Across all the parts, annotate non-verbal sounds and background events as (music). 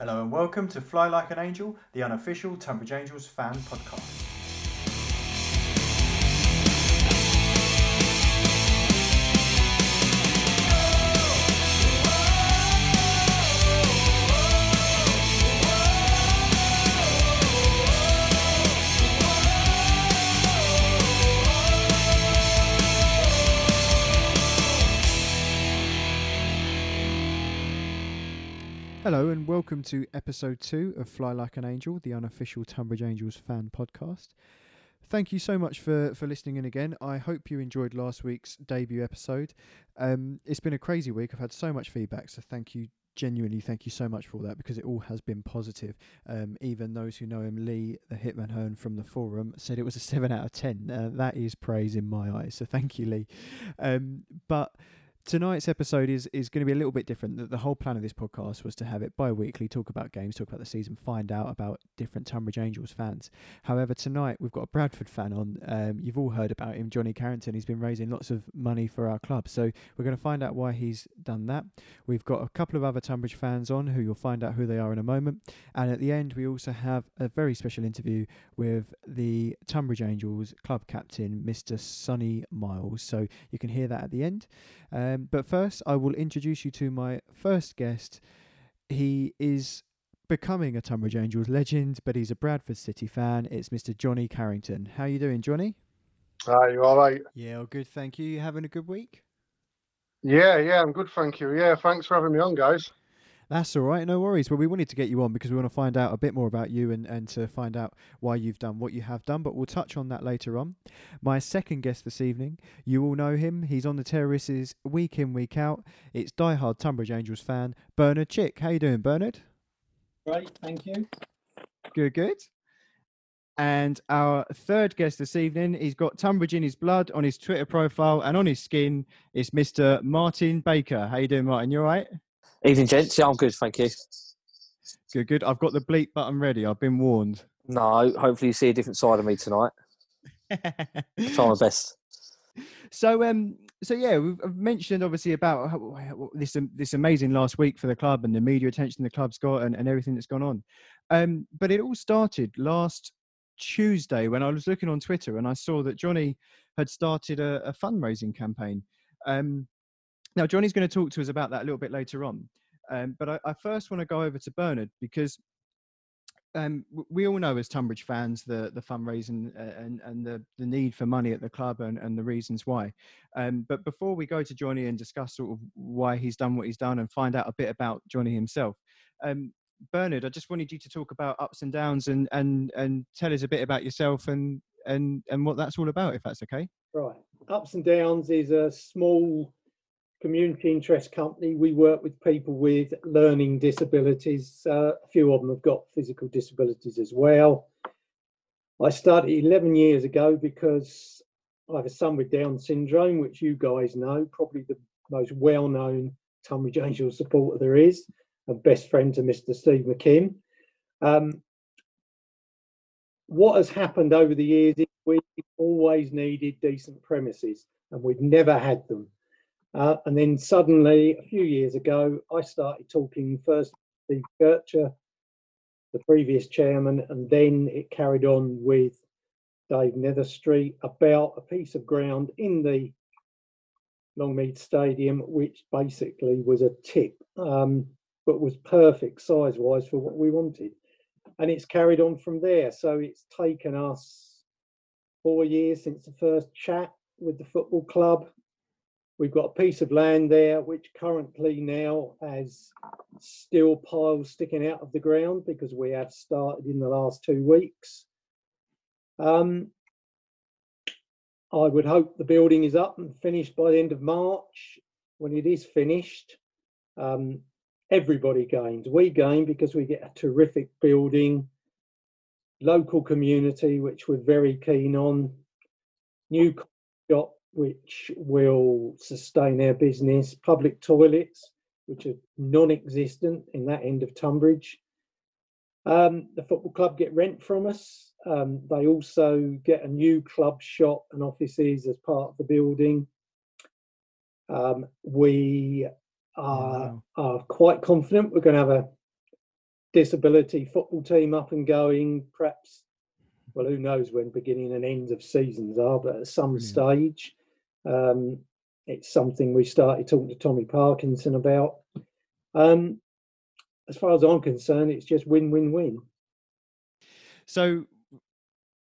Hello and welcome to Fly Like an Angel, the unofficial Tonbridge Angels fan podcast. Hello and welcome to episode two of Fly Like an Angel, the unofficial Tonbridge Angels fan podcast. Thank you so much for, for listening in again. I hope you enjoyed last week's debut episode. Um, it's been a crazy week. I've had so much feedback, so thank you genuinely thank you so much for all that because it all has been positive. Um, even those who know him, Lee, the Hitman Hearn from the forum, said it was a 7 out of 10. Uh, that is praise in my eyes. So thank you, Lee. Um, but tonight's episode is is going to be a little bit different. The, the whole plan of this podcast was to have it bi-weekly, talk about games, talk about the season, find out about different Tonbridge Angels fans. However, tonight we've got a Bradford fan on. Um, you've all heard about him, Johnny Carrington. He's been raising lots of money for our club, so we're going to find out why he's done that. We've got a couple of other Tonbridge fans on who you'll find out who they are in a moment, and at the end we also have a very special interview with the Tonbridge Angels club captain, Mr. Sonny Miles. So you can hear that at the end. Um, Um, but first, I will introduce you to my first guest. He is becoming a Tonbridge Angels legend, but he's a Bradford City fan. It's Mr. Johnny Carrington. How are you doing, Johnny? Hi, you all right? Yeah, all good, thank you. You having a good week? Yeah, yeah, I'm good, thank you. Yeah, thanks for having me on, guys. That's all right, no worries. Well, we wanted to get you on because we want to find out a bit more about you and, and to find out why you've done what you have done, but we'll touch on that later on. My second guest this evening, you all know him. He's on the terraces week in, week out. It's diehard Tonbridge Angels fan, Bernard Chick. How you doing, Bernard? Great, thank you. Good, good. And our third guest this evening, he's got Tonbridge in his blood on his Twitter profile and on his skin. It's Mr. Martin Baker. How you doing, Martin? You all right? Evening, gents. Yeah, I'm good, thank you. Good, good. I've got the bleep button ready. I've been warned. No, hopefully you see a different side of me tonight. I'll (laughs) try my best. So, um, so yeah, we've mentioned obviously about how, this um, this amazing last week for the club and the media attention the club's got and, and everything that's gone on. Um, but it all started last Tuesday when I was looking on Twitter and I saw that Johnny had started a, a fundraising campaign. Um, now, Johnny's going to talk to us about that a little bit later on. Um, but I, I, first want to go over to Bernard because um, we all know as Tonbridge fans the the fundraising uh, and and the, the need for money at the club and, and the reasons why. Um, but before we go to Johnny and discuss sort of why he's done what he's done and find out a bit about Johnny himself, um, Bernard, I just wanted you to talk about ups and downs and and and tell us a bit about yourself and and and what that's all about, if that's okay. Right, ups and downs is a small community interest company. We work with people with learning disabilities. Uh, a few of them have got physical disabilities as well. I started 11 years ago because I have a son with Down syndrome, which you guys know, probably the most well known Tonbridge Angel supporter there is, a best friend to Mr. Steve McKimm. Um, what has happened over the years is we always needed decent premises and we've never had them. Uh, and then suddenly, a few years ago, I started talking first to Steve the previous chairman, and then it carried on with Dave Netherstreet about a piece of ground in the Longmead Stadium, which basically was a tip, um, but was perfect size wise for what we wanted. And it's carried on from there. So it's taken us four years since the first chat with the football club We've got a piece of land there which currently now has steel piles sticking out of the ground because we have started in the last two weeks. Um, I would hope the building is up and finished by the end of March. When it is finished, um, everybody gains. We gain because we get a terrific building, local community, which we're very keen on, new shop which will sustain our business, public toilets, which are non-existent in that end of Tonbridge. Um, the football club get rent from us. Um, they also get a new club shop and offices as part of the building. Um, we are, wow. are quite confident we're going to have a disability football team up and going, perhaps, well, who knows when beginning and ends of seasons are, but at some Brilliant. stage, um, it's something we started talking to Tommy Parkinson about. Um, as far as I'm concerned, it's just win win win. So,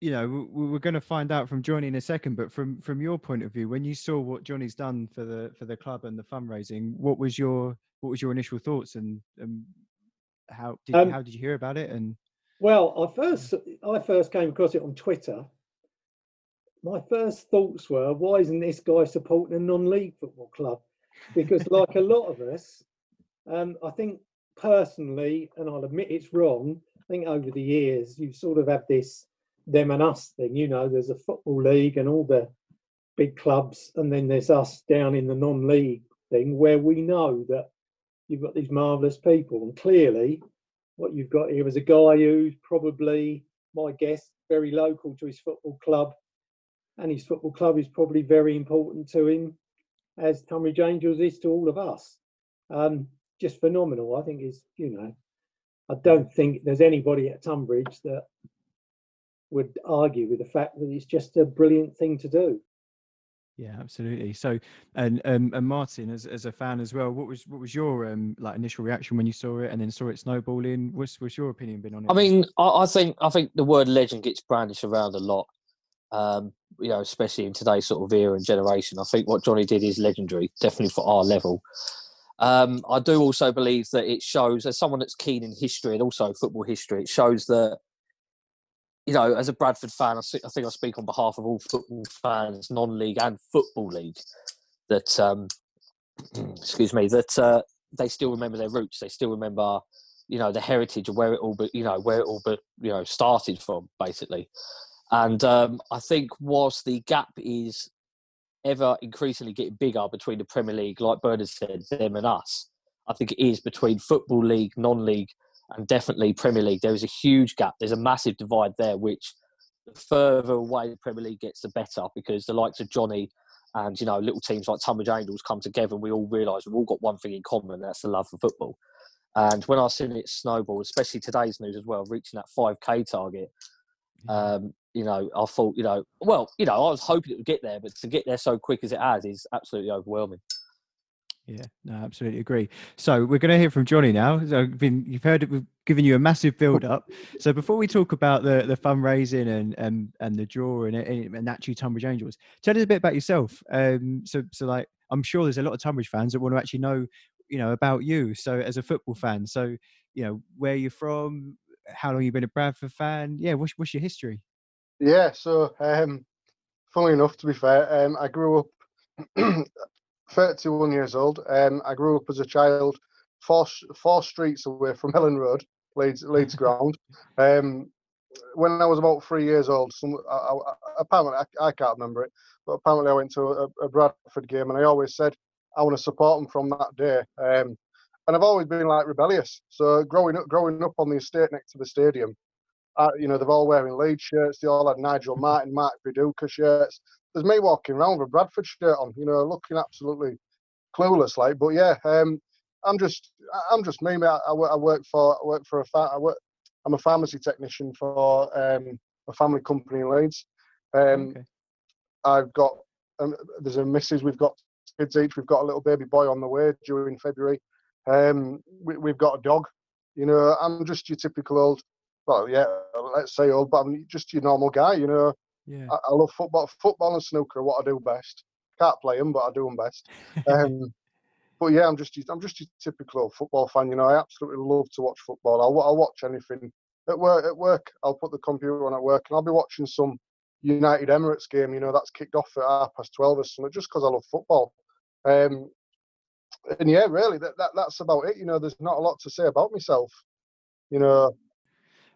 you know, we- we're going to find out from Johnny in a second. But from from your point of view, when you saw what Johnny's done for the for the club and the fundraising, what was your what was your initial thoughts and um, how did Um, how did you hear about it? And Well, I first I first came across it on Twitter. My first thoughts were, why isn't this guy supporting a non-league football club? Because, like a lot of us, um, I think personally, and I'll admit it's wrong. I think over the years you sort of have this them and us thing. You know, there's a football league and all the big clubs, and then there's us down in the non-league thing where we know that you've got these marvelous people, and clearly what you've got here is a guy who's probably, my guess, very local to his football club, and his football club is probably very important to him, as Tonbridge Angels is to all of us. Um, just phenomenal. I think is, you know, I don't think there's anybody at Tonbridge that would argue with the fact that it's just a brilliant thing to do. yeah, absolutely. So, and um, and Martin, as as a fan as well, what was what was your um like initial reaction when you saw it and then saw it snowballing? What's what's your opinion been on it? I mean, I, I think I think the word legend gets brandished around a lot. Um, you know, especially in today's sort of era and generation. I think what Johnny did is legendary, definitely for our level. Um, I do also believe that it shows, as someone that's keen in history and also football history, it shows that, you know, as a Bradford fan, I, thi- I think I speak on behalf of all football fans, non-league and football league, that, um, (clears throat) excuse me, that uh, they still remember their roots. They still remember, you know, the heritage of where it all, be, you know, where it all, be, you know, started from, basically. And um, I think whilst the gap is ever increasingly getting bigger between the Premier League, like Bernard said, them and us. I think it is between Football League, non league, and definitely Premier League. There is a huge gap. There's a massive divide there, which the further away the Premier League gets, the better because the likes of Johnny and, you know, little teams like Tonbridge Angels come together and we all realise we've all got one thing in common, and that's the love for football. And when I've seen it snowball, especially today's news as well, reaching that 5K target, um, you know, I thought, you know, well, you know, I was hoping it would get there, but to get there so quick as it has is absolutely overwhelming. Yeah, no, absolutely agree. So we're going to hear from Johnny now. So been, you've heard it, we've given you a massive build up. so before we talk about the the fundraising and and and the draw and and, and actually Tonbridge Angels, tell us a bit about yourself. Um, so so like I'm sure there's a lot of Tonbridge fans that want to actually know, you know, about you. So as a football fan, so you know where you're from, how long you've been a Bradford fan. Yeah, what's what's your history? Yeah, so um, funnily enough, to be fair, um, I grew up (clears throat) 31 years old. Um, I grew up as a child four four streets away from (laughs) Elland Road, Leeds Leeds (laughs) ground. Um, when I was about three years old, some I, I, apparently I, I can't remember it, but apparently I went to a, a Bradford game, and I always said I want to support them from that day. Um, and I've always been like rebellious. So growing up, growing up on the estate next to the stadium, uh, you know, they're all wearing Leeds shirts. They all had Nigel (laughs) Martyn, Mark Viduka shirts. There's me walking around with a Bradford shirt on, you know, looking absolutely clueless, like. But yeah, um, I'm just, I'm just me, mate. I, work, I work for, I work for a, fa- I work, I'm a pharmacy technician for um, a family company in Leeds. Um, okay. I've got, um, there's a missus. We've got kids each. We've got a little baby boy on the way during February. Um, we, we've got a dog. You know, I'm just your typical old well, yeah, let's say old, but I'm just your normal guy, you know. Yeah. I, I love football, football and snooker are what I do best. Can't play them, but I do them best. Um, (laughs) but yeah, I'm just I'm just your typical football fan, you know. I absolutely love to watch football. I'll, I'll watch anything at work. At work, I'll put the computer on at work, and I'll be watching some United Emirates game. You know, that's kicked off at half past twelve or something, just because I love football. Um, and yeah, really, that, that that's about it. You know, there's not a lot to say about myself. You know,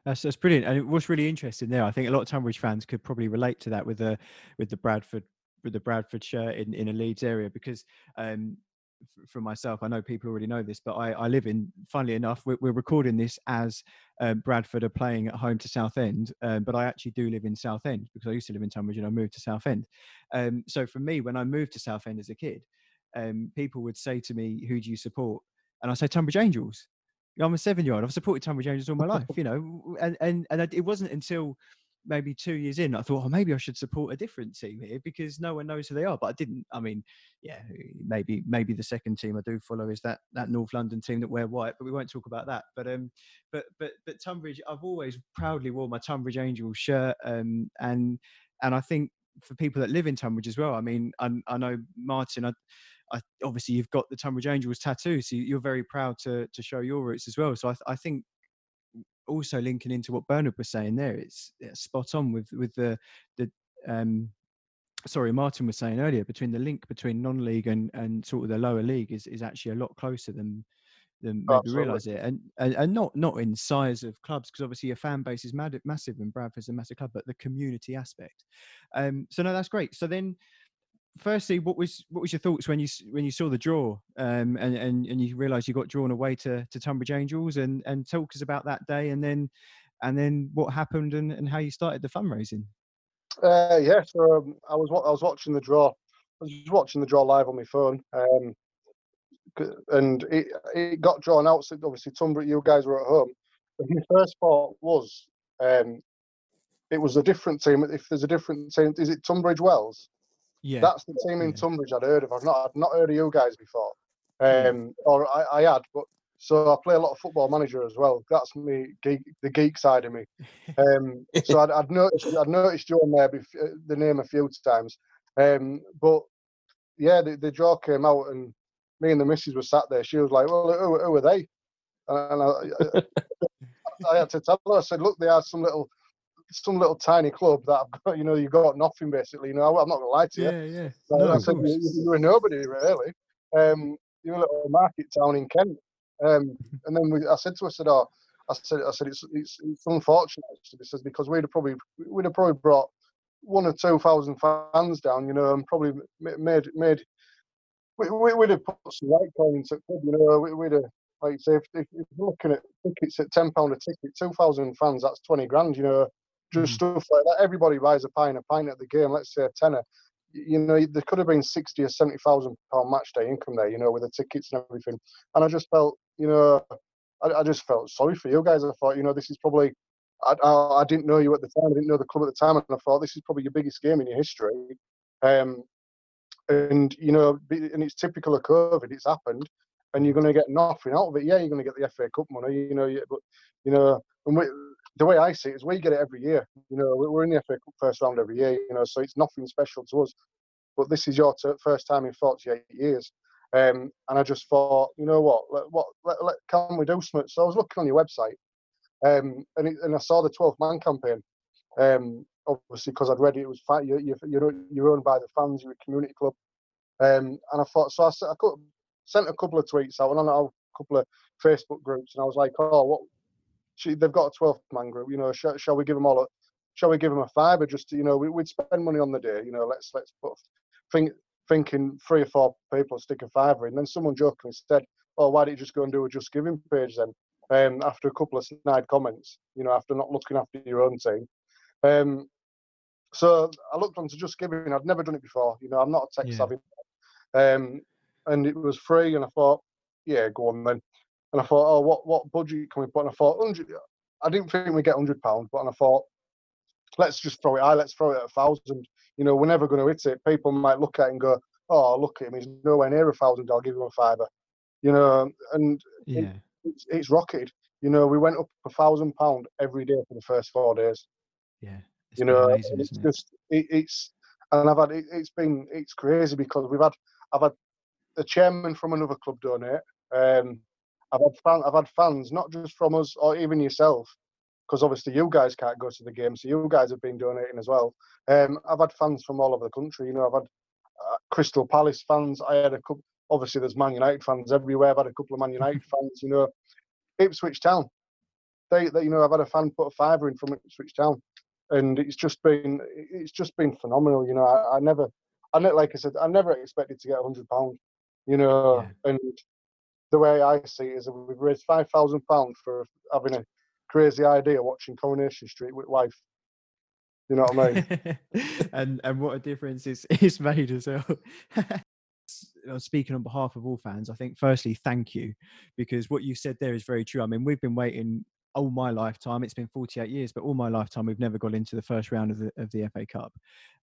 That's that's brilliant, and was really interesting there. I think a lot of Tonbridge fans could probably relate to that with the with the Bradford with the Bradford shirt in, in a Leeds area because um, for myself, I know people already know this, but I, I live in. Funnily enough, we're, we're recording this as um, Bradford are playing at home to Southend, um, but I actually do live in Southend because I used to live in Tonbridge and I moved to Southend. Um, so for me, when I moved to Southend as a kid, um, people would say to me, "Who do you support?" And I say Tonbridge Angels I'm a seven year old. I've supported Tonbridge Angels all my (laughs) life, you know, and and and it wasn't until maybe two years in, I thought, oh, maybe I should support a different team here because no one knows who they are. But I didn't. I mean, yeah, maybe maybe the second team I do follow is that that North London team that wear white, but we won't talk about that. But um, but but but Tonbridge, I've always proudly wore my Tonbridge Angels shirt, um, and and I think for people that live in Tonbridge as well. I mean, I, I know Martin. I, I, obviously you've got the Tonbridge Angels tattoo, so you're very proud to to show your roots as well. So I, I think also linking into what Bernard was saying there, it's, it's spot on with with the the um, sorry Martin was saying earlier between the link between non-league and and sort of the lower league is is actually a lot closer than than maybe realize it. And, and and not not in size of clubs because obviously your fan base is mad, massive and Bradford's a massive club but the community aspect. Um so no that's great. So then firstly, what was what was your thoughts when you when you saw the draw um, and and and you realised you got drawn away to to Tonbridge Angels and and talk us about that day and then and then what happened and, and how you started the fundraising. Uh, yeah, so um, I was I was watching the draw. I was watching the draw live on my phone, um, and it it got drawn out. So obviously, Tonbridge, you guys were at home. And my first thought was, um, it was a different team. If there's a different team, is it Tunbridge Wells? Yeah, that's the team in yeah. Tunbridge I'd heard of. I've not I'd not heard of you guys before, um, or I, I had, but so I play a lot of football manager as well. That's me, geek, the geek side of me. (laughs) Um, so I'd, I'd, noticed I'd noticed you on there, bef- uh, the name a few times. Um, but yeah, the, the draw came out and me and the missus were sat there. She was like, "Well, who, who are they?" And I, I, I, had to tell her. I said, "Look, they are some little some little tiny club that I've got, you know, you got nothing basically. You know, I'm not gonna lie to you. Yeah, yeah. no, I said you, are a nobody really. Um, you're a little market town in Kent. Um, and then we, I said to her, I said, oh, I said, I said, it's it's, it's unfortunate. She says because we'd have probably we'd have probably brought one or two thousand fans down, you know, and probably made made we, we would have put some right coins at club, you know, we, would have like say if, if, if you're looking at tickets at ten pound a ticket, two thousand fans, that's twenty grand, you know just mm. stuff like that. Everybody buys a pint, a pint at the game. Let's say a tenner. You know, there could have been sixty or seventy thousand pound match day income there. You know, with the tickets and everything. And I just felt, you know, I, I just felt sorry for you guys. I thought, you know, this is probably. I, I, I, didn't know you at the time. I didn't know the club at the time, and I thought this is probably your biggest game in your history. Um, and you know, and it's typical of COVID. It's happened, and you're going to get nothing out of it. Yeah, you're going to get the FA Cup money. You know, but you know, and we, the way I see it is we get it every year. You know, we're in the FA Cup first round every year. You know, so it's nothing special to us. But this is your t- first time in 48 years. Um, and I just thought, you know what, let, what let, let, can we do something? So I was looking on your website, um, and, it, and I saw the 12th man campaign. Um, obviously, because I'd read it, it was fine. You're, you're, you're owned by the fans. You're a community club. Um, and I thought, so I, I sent a couple of tweets out and on a couple of Facebook groups, and I was like, oh, what she, they've got a 12 man group. You know, shall, shall we give them all a, shall we give them a fiver? Just to, you know, we, would spend money on the day. You know, let's let's put think thinking three or four people stick a fiver in. Then someone jokingly said, "Oh, why don't you just go and do a Just Giving page then?" Um, after a couple of snide comments, you know, after not looking after your own team. Um, so I looked onto Just Giving. I'd never done it before. You know, I'm not a tech savvy. Um, and it was free, and I thought, yeah, go on then. And I thought, oh, what what budget can we put? And I thought, hundred. I didn't think we'd get hundred pounds, but and I thought, let's just throw it high. Let's throw it at a thousand. You know, we're never going to hit it. People might look at it and go, oh, look at him. He's nowhere near a thousand. I'll give him a fiver. You know, and yeah, it, it's, it's rocketed. You know, we went up a thousand pound every day for the first four days. Yeah, you know, amazing, it's just it? it's and I've had it, has been it's crazy because we've had I've had a chairman from another club donate. Um, I've had fan, I've had fans, not just from us or even yourself, because obviously you guys can't go to the game, so you guys have been donating as well. Um, I've had fans from all over the country. You know, I've had uh, Crystal Palace fans. I had a couple. Obviously, there's Man United fans everywhere. I've had a couple of Man (laughs) United fans. You know, Ipswich Town. They, they, you know, I've had a fan put a fiver in from Ipswich Town, and it's just been, it's just been phenomenal. You know, I, I never, I like I said, I never expected to get a hundred pound. You know, yeah. and the way I see it is that we've raised five thousand pounds for having a crazy idea watching Coronation Street with wife. You know what I mean? (laughs) and and what a difference it's, (laughs) it's made as well. (laughs) speaking on behalf of all fans, I think firstly, thank you, because what you said there is very true. I mean, we've been waiting all my lifetime. It's been 48 years, but all my lifetime we've never got into the first round of the of the FA Cup.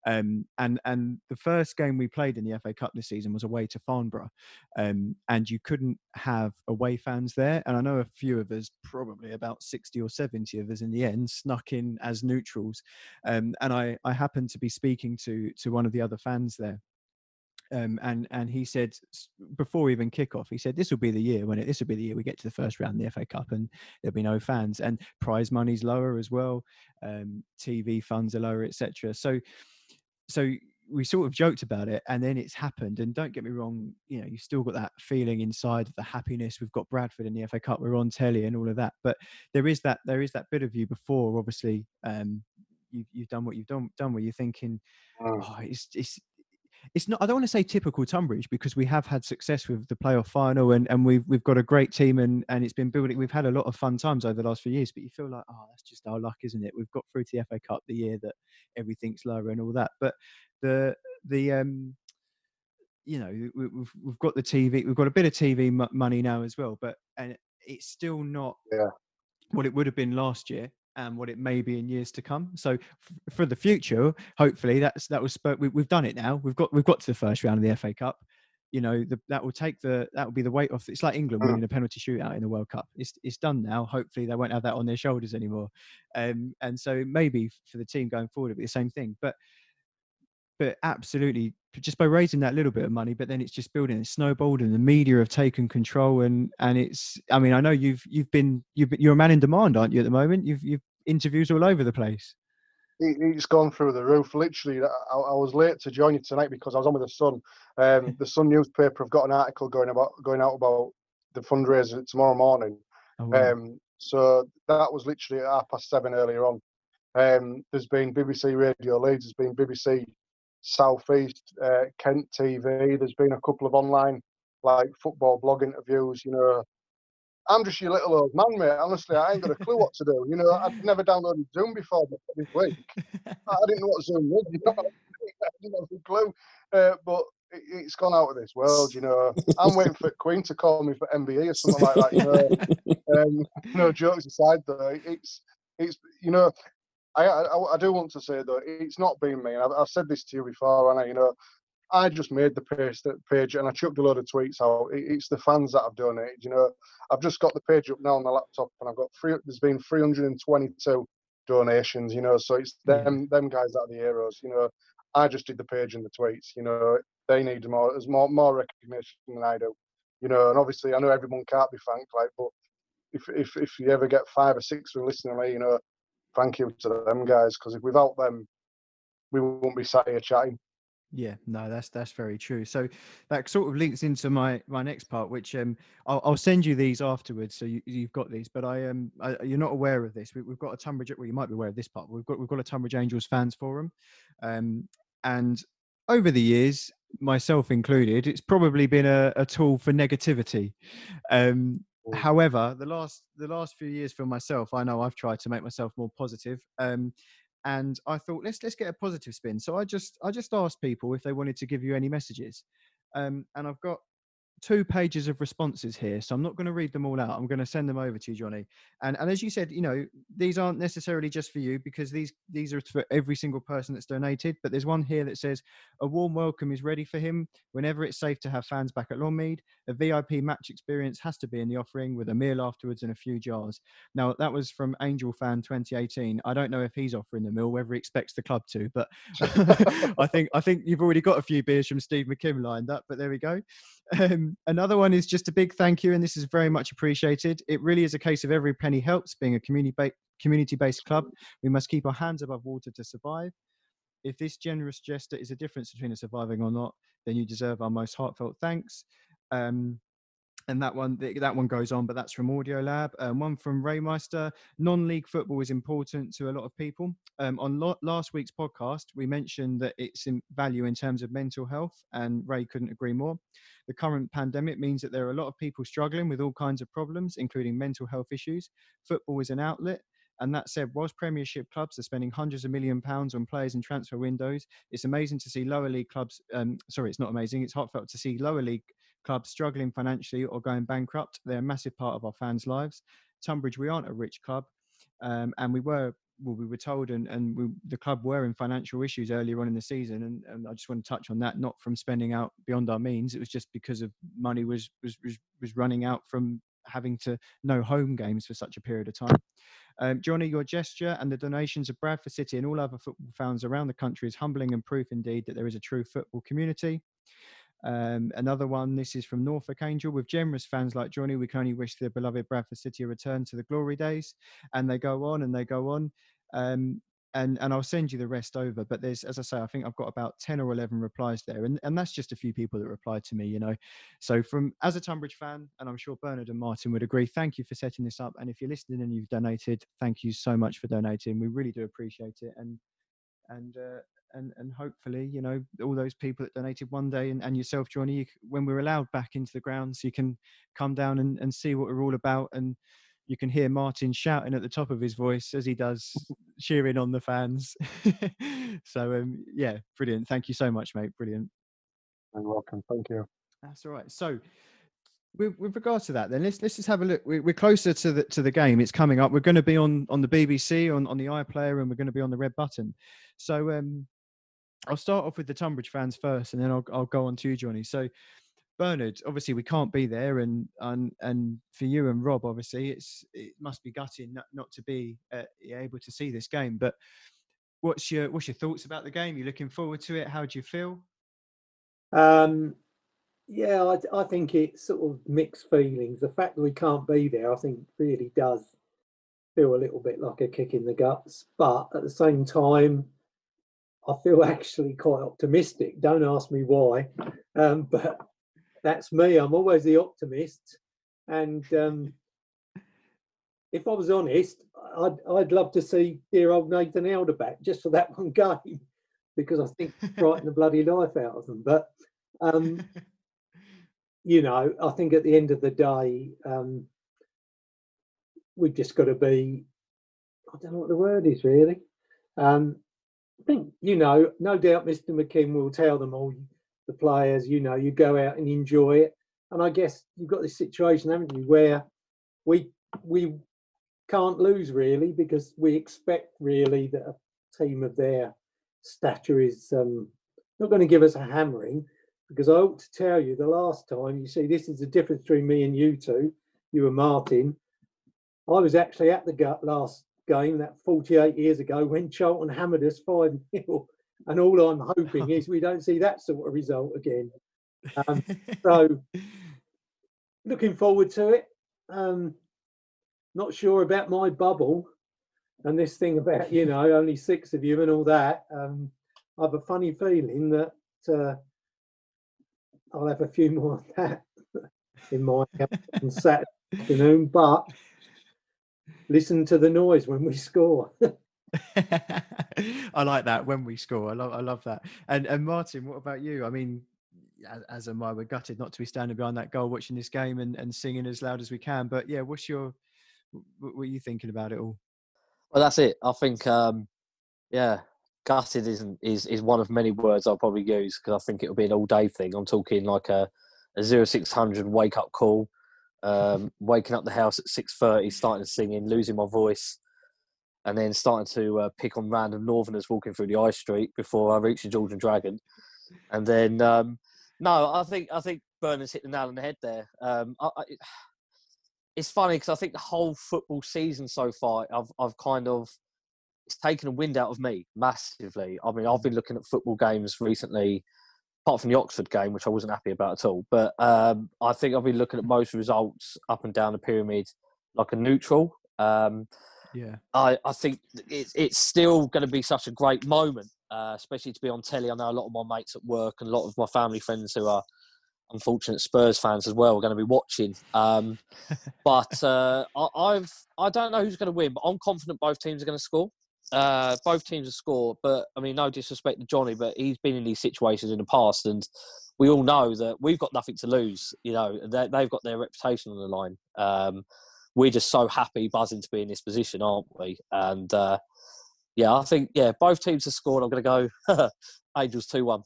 Um, and and the first game we played in the FA Cup this season was away to Farnborough, um, and you couldn't have away fans there. And I know a few of us, probably about 60 or 70 of us, in the end, snuck in as neutrals. Um, and I I happened to be speaking to to one of the other fans there um, and and he said before even kickoff, he said this will be the year when it? This will be the year we get to the first round of the FA Cup and there'll be no fans. And prize money's lower as well, um, TV funds are lower, etc. So so we sort of joked about it and then it's happened. And don't get me wrong you know you've still got that feeling inside of the happiness. We've got bradford in the fa cup we're on telly and all of that. But there is that there is that bit of you before obviously um you've, you've done what you've done done where you're thinking mm. oh it's it's it's not. I don't want to say typical Tonbridge because we have had success with the playoff final and, and we've we've got a great team and, and it's been building. We've had a lot of fun times over the last few years, but you feel like oh that's just our luck, isn't it? We've got through to the FA Cup the year that everything's lower and all that, but the the um you know we, we've we've got the TV, we've got a bit of TV money now as well, but and it's still not yeah. what it would have been last year and what it may be in years to come. So f- for the future, hopefully that's that was we, have done it now. We've got we've got to the first round of the FA Cup. You know the, that will take the that will be the weight off. It's like England mm. winning a penalty shootout in the World Cup. It's it's done now. Hopefully they won't have that on their shoulders anymore. Um, and so maybe for the team going forward, it'll be the same thing. But but absolutely just by raising that little bit of money but then it's just building it snowballed and the media have taken control and and it's i mean i know you've you've been you've you're a man in demand aren't you at the moment you've you've interviews all over the place it's gone through the roof. Literally, I, I, was late to join you tonight because I was on with the Sun. Um, (laughs) the Sun newspaper have got an article going about going out about the fundraiser tomorrow morning. Oh, wow. um, so that was literally at half past seven earlier on. Um, there's been BBC Radio Leeds. There's been BBC Southeast, uh, Kent TV. There's been a couple of online like football blog interviews. You know, I'm just your little old man, mate. Honestly, I ain't got a clue what to do. You know, I've never downloaded Zoom before this week. (laughs) I didn't know what Zoom was. You know? (laughs) I didn't have a clue. Uh, but it, has gone out of this world. You know, I'm waiting for Queen to call me for MBE or something like that. You know, (laughs) um, no jokes aside, though, it's it's you know I, I, I, do want to say though, it's not been me. And I've, I've, said this to you before, and I, you know, I just made the page, page and I chucked a load of tweets out. It's the fans that have done it. You know, I've just got the page up now on the laptop, and I've got three. There's been 322 donations. You know, so it's hmm. them them guys that are the heroes. You know, I just did the page and the tweets. You know, they need more. There's more more recognition than I do. You know, and obviously I know everyone can't be thanked, like, but if if if you ever get five or six who listening, you know, thank you to them guys because without them, we won't be sat here chatting. Yeah, no, that's that's very true. So that sort of links into my my next part, which um I'll, I'll send you these afterwards, so you, you've got these. But I um you're not aware of this. We, have got a Tonbridge. Well, you might be aware of this part. We've got we've got a Tonbridge Angels fans forum, um, and over the years, myself included, it's probably been a, a tool for negativity. Um, However, the last the last few years for myself, I know I've tried to make myself more positive. Um, and I thought let's let's get a positive spin. So I just I just asked people if they wanted to give you any messages, um, and I've got two pages of responses here, so I'm not going to read them all out. I'm going to send them over to you, Johnny. And and as you said, you know, these aren't necessarily just for you because these these are for every single person that's donated. But there's one here that says a warm welcome is ready for him whenever it's safe to have fans back at Longmead. A VIP match experience has to be in the offering with a meal afterwards and a few jars. Now that was from Angel Fan 2018. I don't know if he's offering the meal, whether he expects the club to, but (laughs) I think I think you've already got a few beers from Steve McKimm lined up. But there we go. Um, another one is just a big thank you, and this is very much appreciated. It really is a case of every penny helps. Being a community ba- community based club, we must keep our hands above water to survive. If this generous gesture is a difference between a surviving or not, then you deserve our most heartfelt thanks. Um, and that one that one goes on but that's from audio lab um, one from raymeister non-league football is important to a lot of people um, on lo- last week's podcast we mentioned that it's in value in terms of mental health and ray couldn't agree more the current pandemic means that there are a lot of people struggling with all kinds of problems including mental health issues football is an outlet And that said, whilst Premiership clubs are spending hundreds of million pounds on players in transfer windows, it's amazing to see lower league clubs. Um, sorry, it's not amazing. It's heartfelt to see lower league clubs struggling financially or going bankrupt. They're a massive part of our fans' lives. Tonbridge, we aren't a rich club, um, and we were well, we were told, and, and we, the club were in financial issues earlier on in the season, and, and I just want to touch on that. Not from spending out beyond our means; it was just because of money was was was, was running out from having to no home games for such a period of time. Um, Johnny, your gesture and the donations of Bradford City and all other football fans around the country is humbling and proof indeed that there is a true football community. Um, another one, this is from Norfolk Angel. With generous fans like Johnny, we can only wish the beloved Bradford City a return to the glory days. And they go on and they go on. Um, and, and I'll send you the rest over. But there's, as I say, I think I've got about 10 or 11 replies there. And, and that's just a few people that replied to me, you know. So, from as a Tonbridge fan, and I'm sure Bernard and Martin would agree, thank you for setting this up. And if you're listening and you've donated, thank you so much for donating. We really do appreciate it. And, and, uh, and and hopefully you know all those people that donated one day and, and yourself johnny you, when we're allowed back into the grounds you can come down and, and see what we're all about and you can hear martin shouting at the top of his voice as he does (laughs) cheering on the fans (laughs) so um, yeah brilliant thank you so much mate brilliant you're welcome thank you that's all right so with, with regards to that, then let's let's just have a look. We're, we're closer to the to the game. It's coming up. We're going to be on on the BBC on on the iPlayer, and we're going to be on the red button. So um, I'll start off with the Tonbridge fans first, and then I'll I'll go on to you, Johnny. So, Bernard, obviously we can't be there, and and and for you and Rob, obviously it's it must be gutting not, not to be uh, able to see this game. But what's your what's your thoughts about the game? Are You looking forward to it? How do you feel? Um, yeah, I, I think it's sort of mixed feelings. The fact that we can't be there, I think, really does feel a little bit like a kick in the guts. But at the same time, I feel (laughs) actually quite optimistic. Don't ask me why, um, (laughs) but that's me. I'm always the optimist, and um, if I was honest, I'd I'd love to see dear old Nathan Elder back just for that (laughs) one game, because I think frighten the bloody life out of them. But um, you know, I think at the end of the day, um, we've just got to be. I don't know what the word is really. Um, I think, you know, no doubt Mr. McKimm will tell them all, the players, you know, you go out and enjoy it. And I guess you've got this situation, haven't you, where we we can't lose really because we expect really that a team of their stature is um, not going to give us a hammering. Because I ought to tell you, the last time you see, this is the difference between me and you two, you and Martin. I was actually at the gut last game that 48 years ago when Charlton hammered us 5 0. (laughs) And all I'm hoping is we don't see that sort of result again. Um, so, (laughs) looking forward to it. Um, not sure about my bubble and this thing about, you know, only six of you and all that. Um, I have a funny feeling that uh, I'll have a few more of that (laughs) in my on Saturday afternoon, but listen to the noise when we score. (laughs) I like that when we score. I love I love that. And and Martin, what about you? I mean, as, as am I. We're gutted not to be standing behind that goal, watching this game and, and singing as loud as we can. But yeah, what's your what are you thinking about it all? Well, that's it. I think um, yeah, gutted isn't is is one of many words I'll probably use because I think it'll be an all day thing. I'm talking like a a zero six hundred wake up call um, waking up the house at six thirty, starting to singing, losing my voice, and then starting to uh, pick on random Northerners walking through the high street before I reach the Georgian Dragon, and then um, no, I think I think Bernard's hit the nail on the head there. Um, I, I, it's funny because I think the whole football season so far, I've I've kind of it's taken a wind out of me massively. I mean, I've been looking at football games recently apart from the Oxford game, which I wasn't happy about at all. But um, I think I'll be looking at most results up and down the pyramid like a neutral. Um, yeah, I, I think it's it's still going to be such a great moment, uh, especially to be on telly. I know a lot of my mates at work and a lot of my family friends who are unfortunate Spurs fans as well are going to be watching. Um, (laughs) but uh, I, I've I don't know who's going to win, but I'm confident both teams are going to score. Uh, both teams have scored, but I mean, no disrespect to Johnny, but he's been in these situations in the past, and we all know that we've got nothing to lose. You know, they, have got their reputation on the line. Um, we're just so happy, buzzing to be in this position, aren't we? And uh, yeah, I think yeah, both teams have scored. I'm going to go (laughs) Angels two one.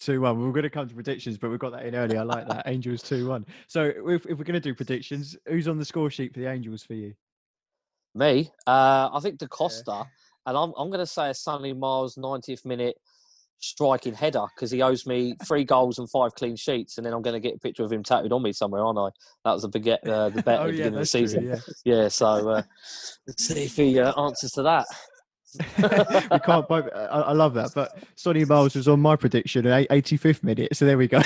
Two one. We're going to come to predictions, but we've got that in early. I like that. (laughs) Angels two one. So if, if we're going to do predictions, who's on the score sheet for the Angels for you? Me, uh, I think Da Costa, yeah. and I'm I'm going to say a Sonny Miles 90th minute striking header because he owes me three goals and five clean sheets, and then I'm going to get a picture of him tattooed on me somewhere, aren't I? That was a big uh, the bet (laughs) oh, at the yeah, beginning of the season. True, yeah. yeah. so uh, let's see if he uh, answers to that. (laughs) we can't both. I, I, love that. But Sonny Miles was on my prediction at 85th minute. So there we go.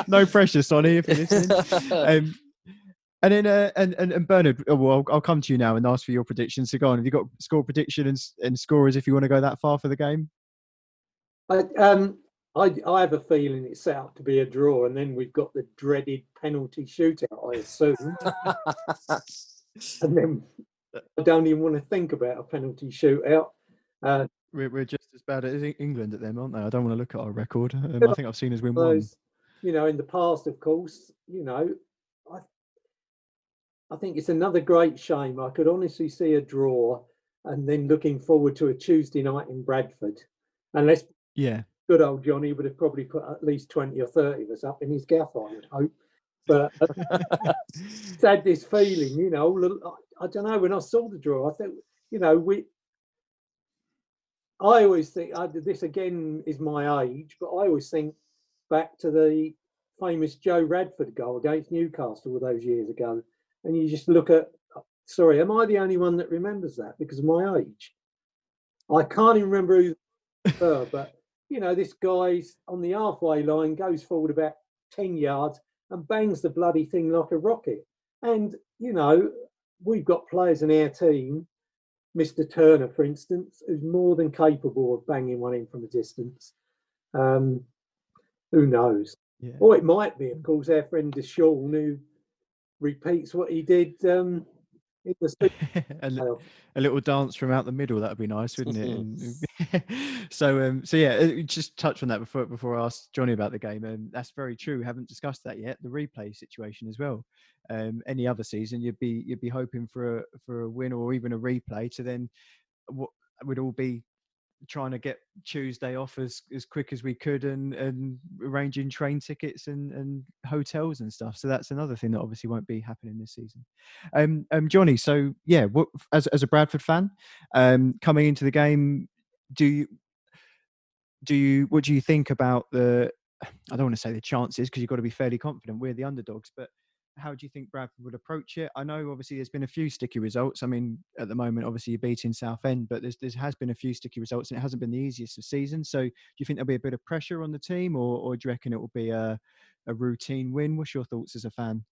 (laughs) no pressure, Sonny, if you're listening. Um, and then, uh, and, and, and Bernard, oh, well, I'll, I'll, come to you now and ask for your predictions. So go on. Have you got score prediction and, and scorers if you want to go that far for the game? I, um, I, I have a feeling it's set up to be a draw, and then we've got the dreaded penalty shootout, I assume. and then I don't even want to think about a penalty shootout. Uh, we're, we're just as bad as England at them, aren't they? I don't want to look at our record. Um, I think I've seen us win those, one. You know, in the past, of course, you know, I, I think it's another great shame. I could honestly see a draw and then looking forward to a Tuesday night in Bradford. Unless yeah, good old Johnny would have probably put at least 20 or 30 of us up in his gaff, I would hope. But (laughs) it's had this feeling, you know, I don't know. When I saw the draw, I thought, you know, we. I always think uh, this again is my age, but I always think back to the famous Joe Radford goal against Newcastle those years ago, and you just look at. Sorry, am I the only one that remembers that because of my age? I can't even remember who were, (laughs) but you know, this guy's on the halfway line, goes forward about 10 yards and bangs the bloody thing like a rocket. And, you know, we've got players in our team, Mr. Turner, for instance, who's more than capable of banging one in from a distance. Um, who knows? Yeah. Or it might be, of course, our friend Deshaun who repeats what he did um, in the (laughs) a, a, little dance from out the middle that would be nice wouldn't it? (laughs) (laughs) So um so yeah uh, just touch on that before before i asked johnny about the game and um, that's very true haven't discussed that yet the replay situation as well. Um any other season you'd be you'd be hoping for a for a win or even a replay to then what would all be trying to get Tuesday off as, as quick as we could and, and arranging train tickets and, and hotels and stuff. So that's another thing that obviously won't be happening this season. Um, um Johnny, so yeah, what, as, as a Bradford fan, um, coming into the game, do you, do you, what do you think about the, I don't want to say the chances because you've got to be fairly confident. We're the underdogs, but how do you think Bradford would approach it? I know obviously there's been a few sticky results. I mean, at the moment, obviously you're beating Southend, but there's there has been a few sticky results and it hasn't been the easiest of seasons. So do you think there'll be a bit of pressure on the team or, or do you reckon it will be a, a routine win? What's your thoughts as a fan?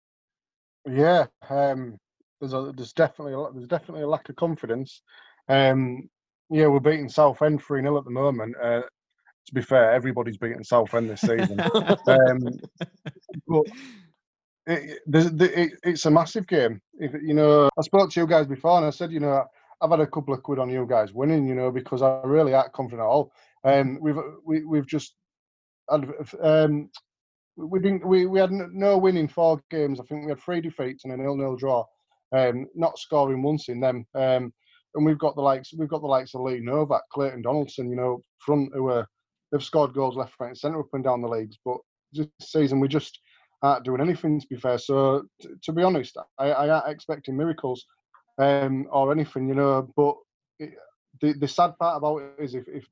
Yeah, um, there's a, there's definitely a, there's definitely a lack of confidence. Um, yeah, we're beating Southend 3 0 at the moment. Uh, to be fair, everybody's beating Southend this season. (laughs) um, but it, it, it's a massive game. If you know, I spoke to you guys before, and I said, you know, I've had a couple of quid on you guys winning, you know, because I really aren't confident at all. Um, we've we, we've just had, um, we didn't we, we had no win in four games. I think we had three defeats and a nil-nil draw. Um, not scoring once in them. Um, and we've got the likes we've got the likes of Lee Novak, Clayton Donaldson, you know, front who are they've scored goals left, right, and centre up and down the leagues. But this season we just aren't doing anything. To be fair, so t- to be honest, I, I aren't expecting miracles um, or anything, you know. But it, the the sad part about it is if if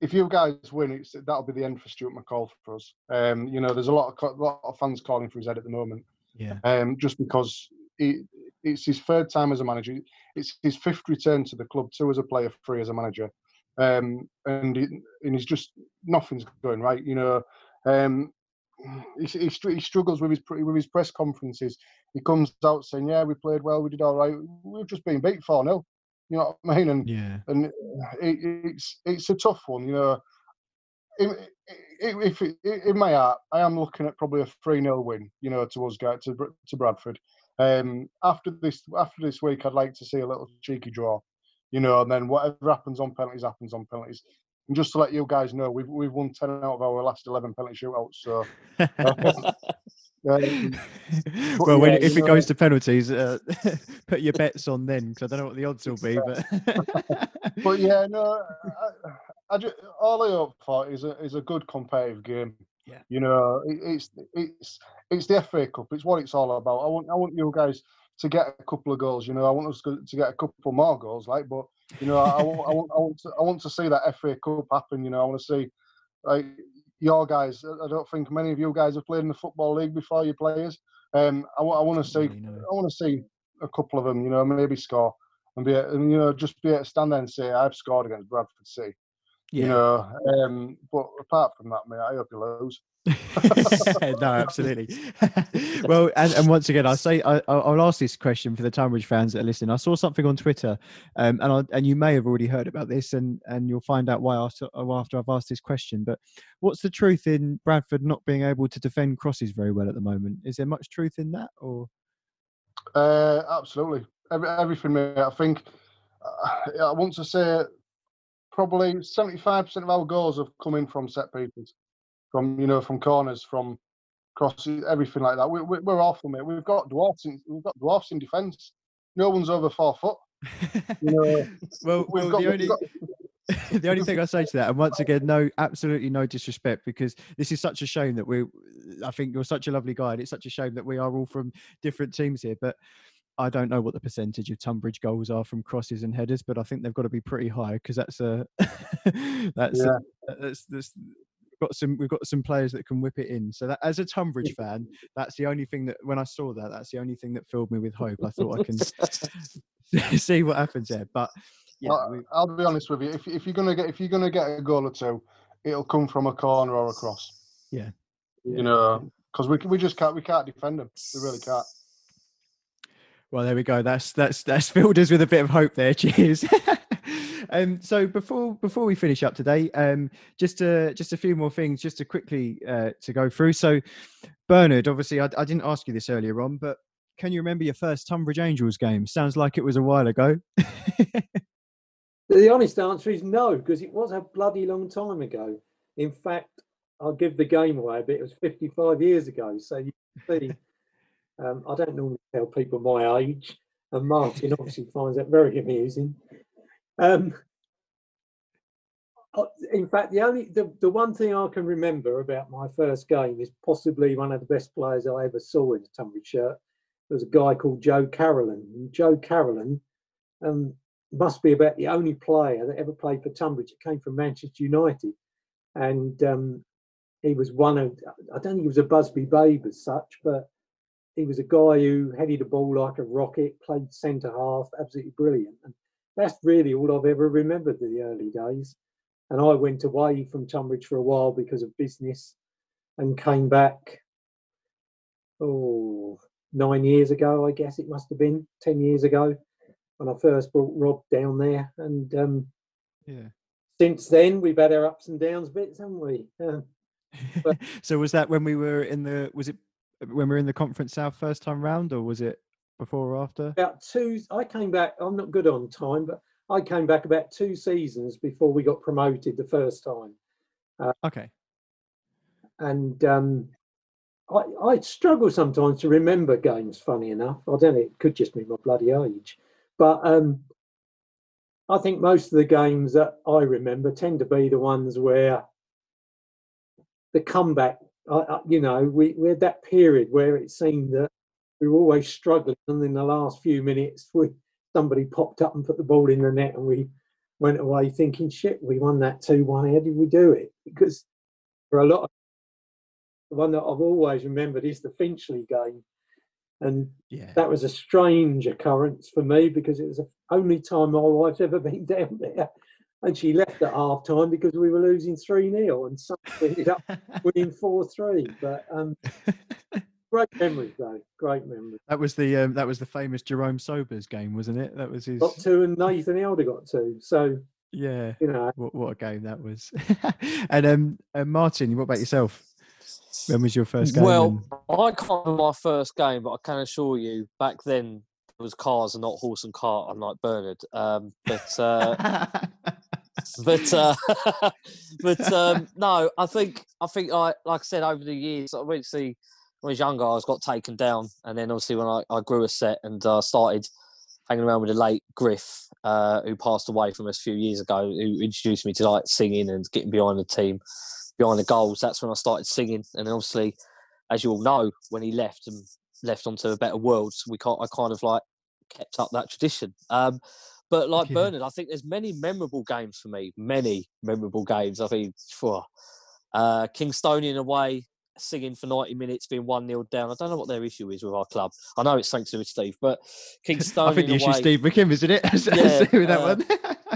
if you guys win, it's that'll be the end for Stuart McCall for us. Um, you know, there's a lot of lot of fans calling for his head at the moment. Yeah. Um, just because he, it's his third time as a manager, it's his fifth return to the club, two as a player, three as a manager. Um, and he, and he's just nothing's going right. You know, um, he, he, he, struggles with his with his press conferences. He comes out saying, "Yeah, we played well, we did all right. We've just been beat four 0 You know what I mean? And yeah, and it, it's it's a tough one. You know, if it, in my heart, I am looking at probably a three 0 win. You know, to us guys to to Bradford. Um, after this after this week, I'd like to see a little cheeky draw. You know, and then whatever happens on penalties happens on penalties. And just to let you guys know, we've we've won ten out of our last eleven penalty shootouts. So (laughs) Um, (laughs) well, when, yeah, if it know- goes to penalties, uh, (laughs) put your bets on then, because I don't know what the odds will be. But, but yeah, no, I, I just, all I hope for is a is a good competitive game. Yeah. You know, it, it's it's it's the FA Cup. It's what it's all about. I want I want you guys to get a couple of goals. You know, I want us to to get a couple more goals. Like, but you know, I, I, want, I want I want to I want to see that FA Cup happen. You know, I want to see like your guys. I don't think many of you guys have played in the football league before. Your players. Um, I, I want to see Really. I want to see a couple of them. You know, maybe score and be a- and you know just be able to stand there and say I've scored against Bradford City. yeah. You know, um, but apart from that, mate, I hope you lose. (laughs) no, absolutely. (laughs) well, and, and once again, I say I, I'll I'll ask this question for the Tonbridge fans that are listening. I saw something on Twitter, um, and I, and you may have already heard about this, and and you'll find out why after after I've asked this question. But what's the truth in Bradford not being able to defend crosses very well at the moment? Is there much truth in that, or Uh, absolutely, Every, everything, mate. I think uh, I want to say probably seventy-five percent of our goals have come in from set pieces, from you know from corners, from crosses, everything like that. We, we, we're awful, mate. We've got dwarfs in we've got dwarfs in defence. No one's over four foot. You know, (laughs) well, we've well got, the only got (laughs) the only thing I say to that, and once again, no, absolutely no disrespect, because this is such a shame that we. I think you're such a lovely guy, and it's such a shame that we are all from different teams here. But I don't know what the percentage of Tonbridge goals are from crosses and headers, but I think they've got to be pretty high because that's a (laughs) that's Yeah. a, that's that's we've got some we've got some players that can whip it in. So that as a Tonbridge fan, that's the only thing that when I saw that, that's the only thing that filled me with hope. I thought I can (laughs) (laughs) see what happens there, but yeah, I- we, I'll be honest with you. If if you're gonna get if you're gonna get a goal or two, it'll come from a corner or a cross. Yeah. You know, because we we just can't we can't defend them. We really can't. Well, there we go. That's that's that's filled us with a bit of hope there. (laughs) Cheers. Um, so before before we finish up today, um, just uh, just a few more things, just to quickly uh, to go through. So, Bernard, obviously, I, I didn't ask you this earlier on, but can you remember your first Tonbridge Angels game? Sounds like it was a while ago. (laughs) The honest answer is no, because it was a bloody long time ago. In fact, I'll give the game away a bit. It was 55 years ago. So you see, um, I don't normally tell people my age, and Martyn obviously finds that very amusing. Um, in fact, the only the, the one thing I can remember about my first game is possibly one of the best players I ever saw in a Tonbridge shirt. There was a guy called Joe Carolan. And Joe Carolan um, must be about the only player that ever played for Tonbridge that came from Manchester United. And um, he was one of, I don't think he was a Busby babe as such, but he was a guy who headed the ball like a rocket, played centre half, absolutely brilliant. And that's really all I've ever remembered the early days. And I went away from Tonbridge for a while because of business and came back, oh, nine years ago, I guess it must have been, 10 years ago when I first brought Rob down there. And um, yeah. since then, we've had our ups and downs bits, haven't we? Uh, (laughs) so was that when we were in the? Was it when we were in the conference south first time round, or was it before or after? about two, I came back, I'm not good on time, but I came back about two seasons before we got promoted the first time. Okay. And um, I, I struggle sometimes to remember games, funny enough. I don't know, it could just be my bloody age. But um, I think most of the games that I remember tend to be the ones where the comeback, I, I, you know, we, we had that period where it seemed that we were always struggling. And in the last few minutes, we somebody popped up and put the ball in the net and we went away thinking, shit, we won that 2 1. How did we do it? Because for a lot of the one that I've always remembered is the Finchley game. And Yeah. that was a strange occurrence for me because it was the only time my wife's ever (laughs) been down there. And she left at half time because we were losing 3 0 and somehow we ended up (laughs) winning 4 3. But um, (laughs) great memories, though. Great memories. that was the um, that was the famous Jerome Sobers game, wasn't it? That was his. Got two and Nathan Elder got two. So, Yeah. you know, What what a game that was. (laughs) and um, uh, Martyn, what about yourself? When was your first game? Well, I can't remember my first game, but I can assure you, back then it was cars and not horse and cart, unlike Bernard. Um, but uh, (laughs) but uh, (laughs) but um, no, I think I think I like I said over the years, I went to see when I was younger, I was got taken down, and then obviously when I, I grew a set and uh, started hanging around with the late Griff, uh, who passed away from us a few years ago, who introduced me to like singing and getting behind the team, behind the goals. That's when I started singing, and obviously, as you all know, when he left and left onto a better world, we can't. I kind of like kept up that tradition. Um, but like yeah. Bernard, I think there's many memorable games for me. Many memorable games. I think for uh, Kingstonian away, singing for 90 minutes, being 1 0 down. I don't know what their issue is with our club. I know it's thanks to Steve, but Kingstonian. (laughs) I think the issue is Steve McKimm, isn't it? (laughs) yeah, (laughs) with that uh,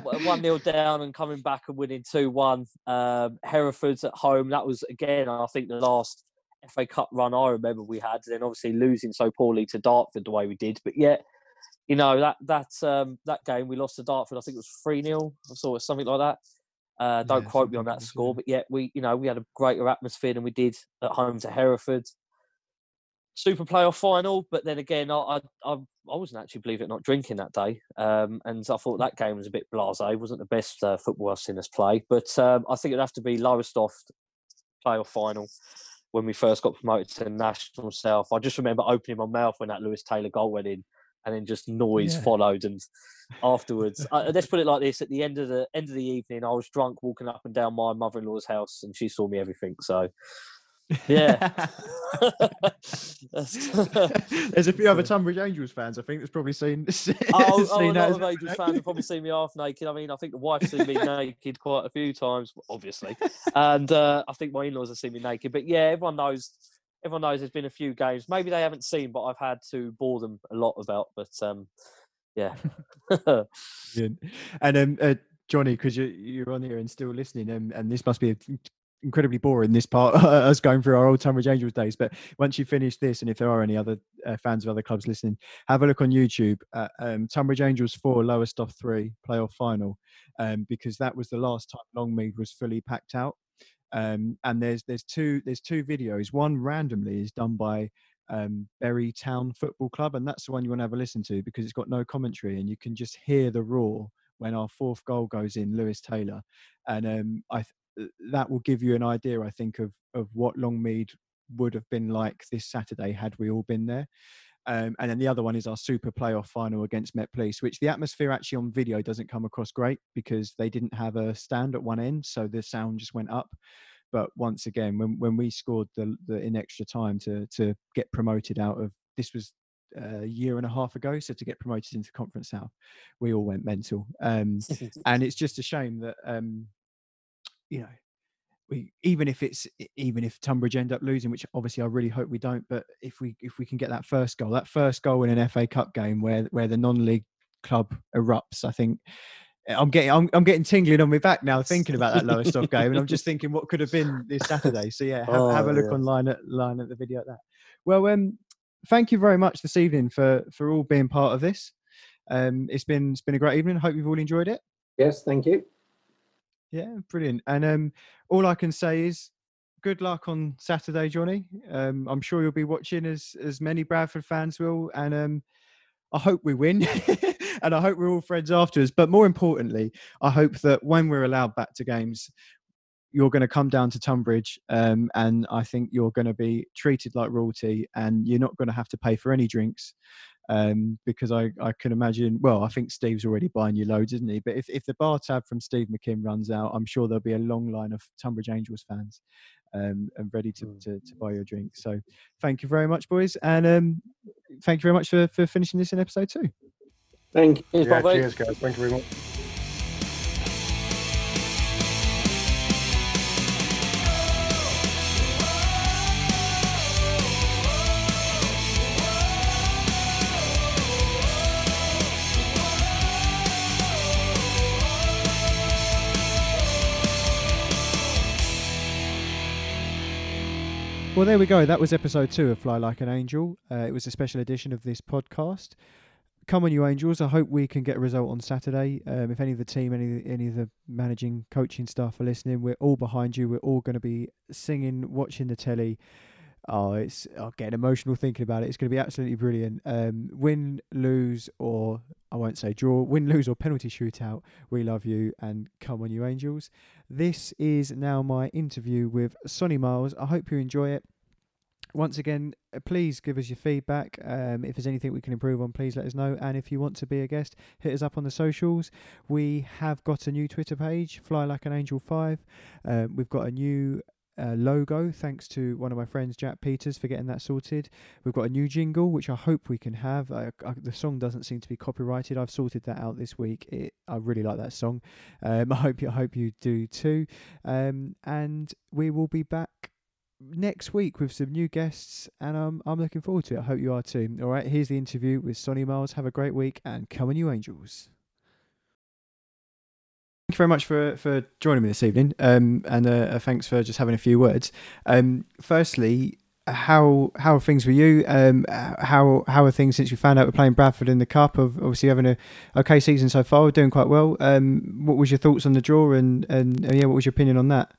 one. 1 0 down and coming back and winning 2 1. Um, Hereford's at home. That was, again, I think the last FA Cup run I remember we had. Then obviously losing so poorly to Dartford the way we did. But yet, you know, that that um, that game we lost to Dartford, I think it was 3 0 or so, something like that. Uh, don't yeah, quote me on that score, but yet we, you know, we had a greater atmosphere than we did at home to Hereford. Super playoff final, but then again, I I, I wasn't actually believe it not drinking that day, um, and I thought that game was a bit blasé. wasn't the best uh, football I've seen us play, but um, I think it'd have to be Lowestoft playoff final when we first got promoted to the National South. I just remember opening my mouth when that Lewis Taylor goal went in and then just noise yeah. followed. And afterwards, (laughs) uh, let's put it like this: at the end of the end of the evening, I was drunk walking up and down my mother-in-law's house, and she saw me everything. So. Yeah, (laughs) (laughs) there's a few other Tonbridge Angels fans. I think that's probably seen. oh, seen oh a lot of Angels fans have probably seen me half naked. I mean, I think the wife's seen me naked quite a few times, obviously, and uh, I think my in-laws have seen me naked. But yeah, everyone knows everyone knows there's been a few games. Maybe they haven't seen, but I've had to bore them a lot about. But um, yeah. (laughs) (laughs) and um, uh, Johnny, because you you're on here and still listening, and, um, and this must be incredibly boring. This part (laughs) us going through our old Tonbridge Angels days. But once you finish this, and if there are any other uh, fans of other clubs listening, have a look on YouTube. At, um, Tonbridge Angels four, Lowestoft three playoff final, um, because that was the last time Longmead was fully packed out um, and there's there's two there's two videos. One randomly is done by um, Bury Town Football Club, and that's the one you want to have a listen to because it's got no commentary and you can just hear the roar when our fourth goal goes in, Lewis Taylor, and um, I th- that will give you an idea, I think, of of what Longmead would have been like this Saturday had we all been there. Um, and then the other one is our super playoff final against Met Police, which the atmosphere actually on video doesn't come across great because they didn't have a stand at one end, so the sound just went up. But once again, when when we scored the, the in extra time to to get promoted out of this was a year and a half ago, so to get promoted into Conference South, we all went mental. Um, and it's just a shame that um, you know we even if it's even if Tonbridge end up losing, which obviously I really hope we don't, but if we if we can get that first goal, that first goal in an FA Cup game where where the non-league club erupts, I think I'm getting I'm, I'm getting tingling on my back now (laughs) thinking about that Lowestoft game, and I'm just thinking what could have been this Saturday. So yeah, have, oh, have a look yeah. online at line at the video at that. Well, um, thank you very much this evening for for all being part of this. Um, it's been it's been a great evening. Hope you've all enjoyed it. Yes, thank you. Yeah, brilliant. And um, all I can say is good luck on Saturday, Johnny. Um, I'm sure you'll be watching as as many Bradford fans will, and um, I hope we win, (laughs) and I hope we're all friends afterwards. But more importantly, I hope that when we're allowed back to games, you're going to come down to Tonbridge, um, and I think you're going to be treated like royalty, and you're not going to have to pay for any drinks um, because I, I can imagine. Well, I think Steve's already buying you loads, isn't he? But if, if the bar tab from Steve McKimm runs out, I'm sure there'll be a long line of Tonbridge Angels fans um, and ready to, mm. to, to, buy your drink. So thank you very much, boys, and um, thank you very much for, for finishing this in episode two. Thank you. Yeah, cheers, guys. Thank you very much. Well, there we go. That was episode two of Fly Like an Angel. Uh, it was a special edition of this podcast. Come on, you angels! I hope we can get a result on Saturday. Um, if any of the team, any any of the managing, coaching staff are listening, we're all behind you. We're all going to be singing, watching the telly. Oh, it's oh, getting emotional thinking about it. It's going to be absolutely brilliant. Um, win, lose, or I won't say draw. Win, lose, or penalty shootout. We love you, and come on, you angels. This is now my interview with Sonny Miles. I hope you enjoy it. once again, uh, please give us your feedback. Um, if there's anything we can improve on, please let us know. And if you want to be a guest, hit us up on the socials. We have got a new Twitter page, Fly Like an Angel Five. Um, we've got a new uh, logo, thanks to one of my friends, Jack Peters, for getting that sorted. We've got a new jingle, which I hope we can have. I, I, the song doesn't seem to be copyrighted. I've sorted that out this week. It, I really like that song. Um, (laughs) I hope you, I hope you do too. Um, and we will be back next week with some new guests, and um, I'm looking forward to it. I hope you are too. All right, here's the interview with Sonny Miles. Have a great week, and come on, you Angels. Thank you very much for, for joining me this evening, um, and uh, thanks for just having a few words. Um, firstly, how how are things with you? Um, how how are things since you found out we're playing Bradford in the cup? Of obviously having a okay season so far, doing quite well. Um, what was your thoughts on the draw, and and uh, yeah, what was your opinion on that?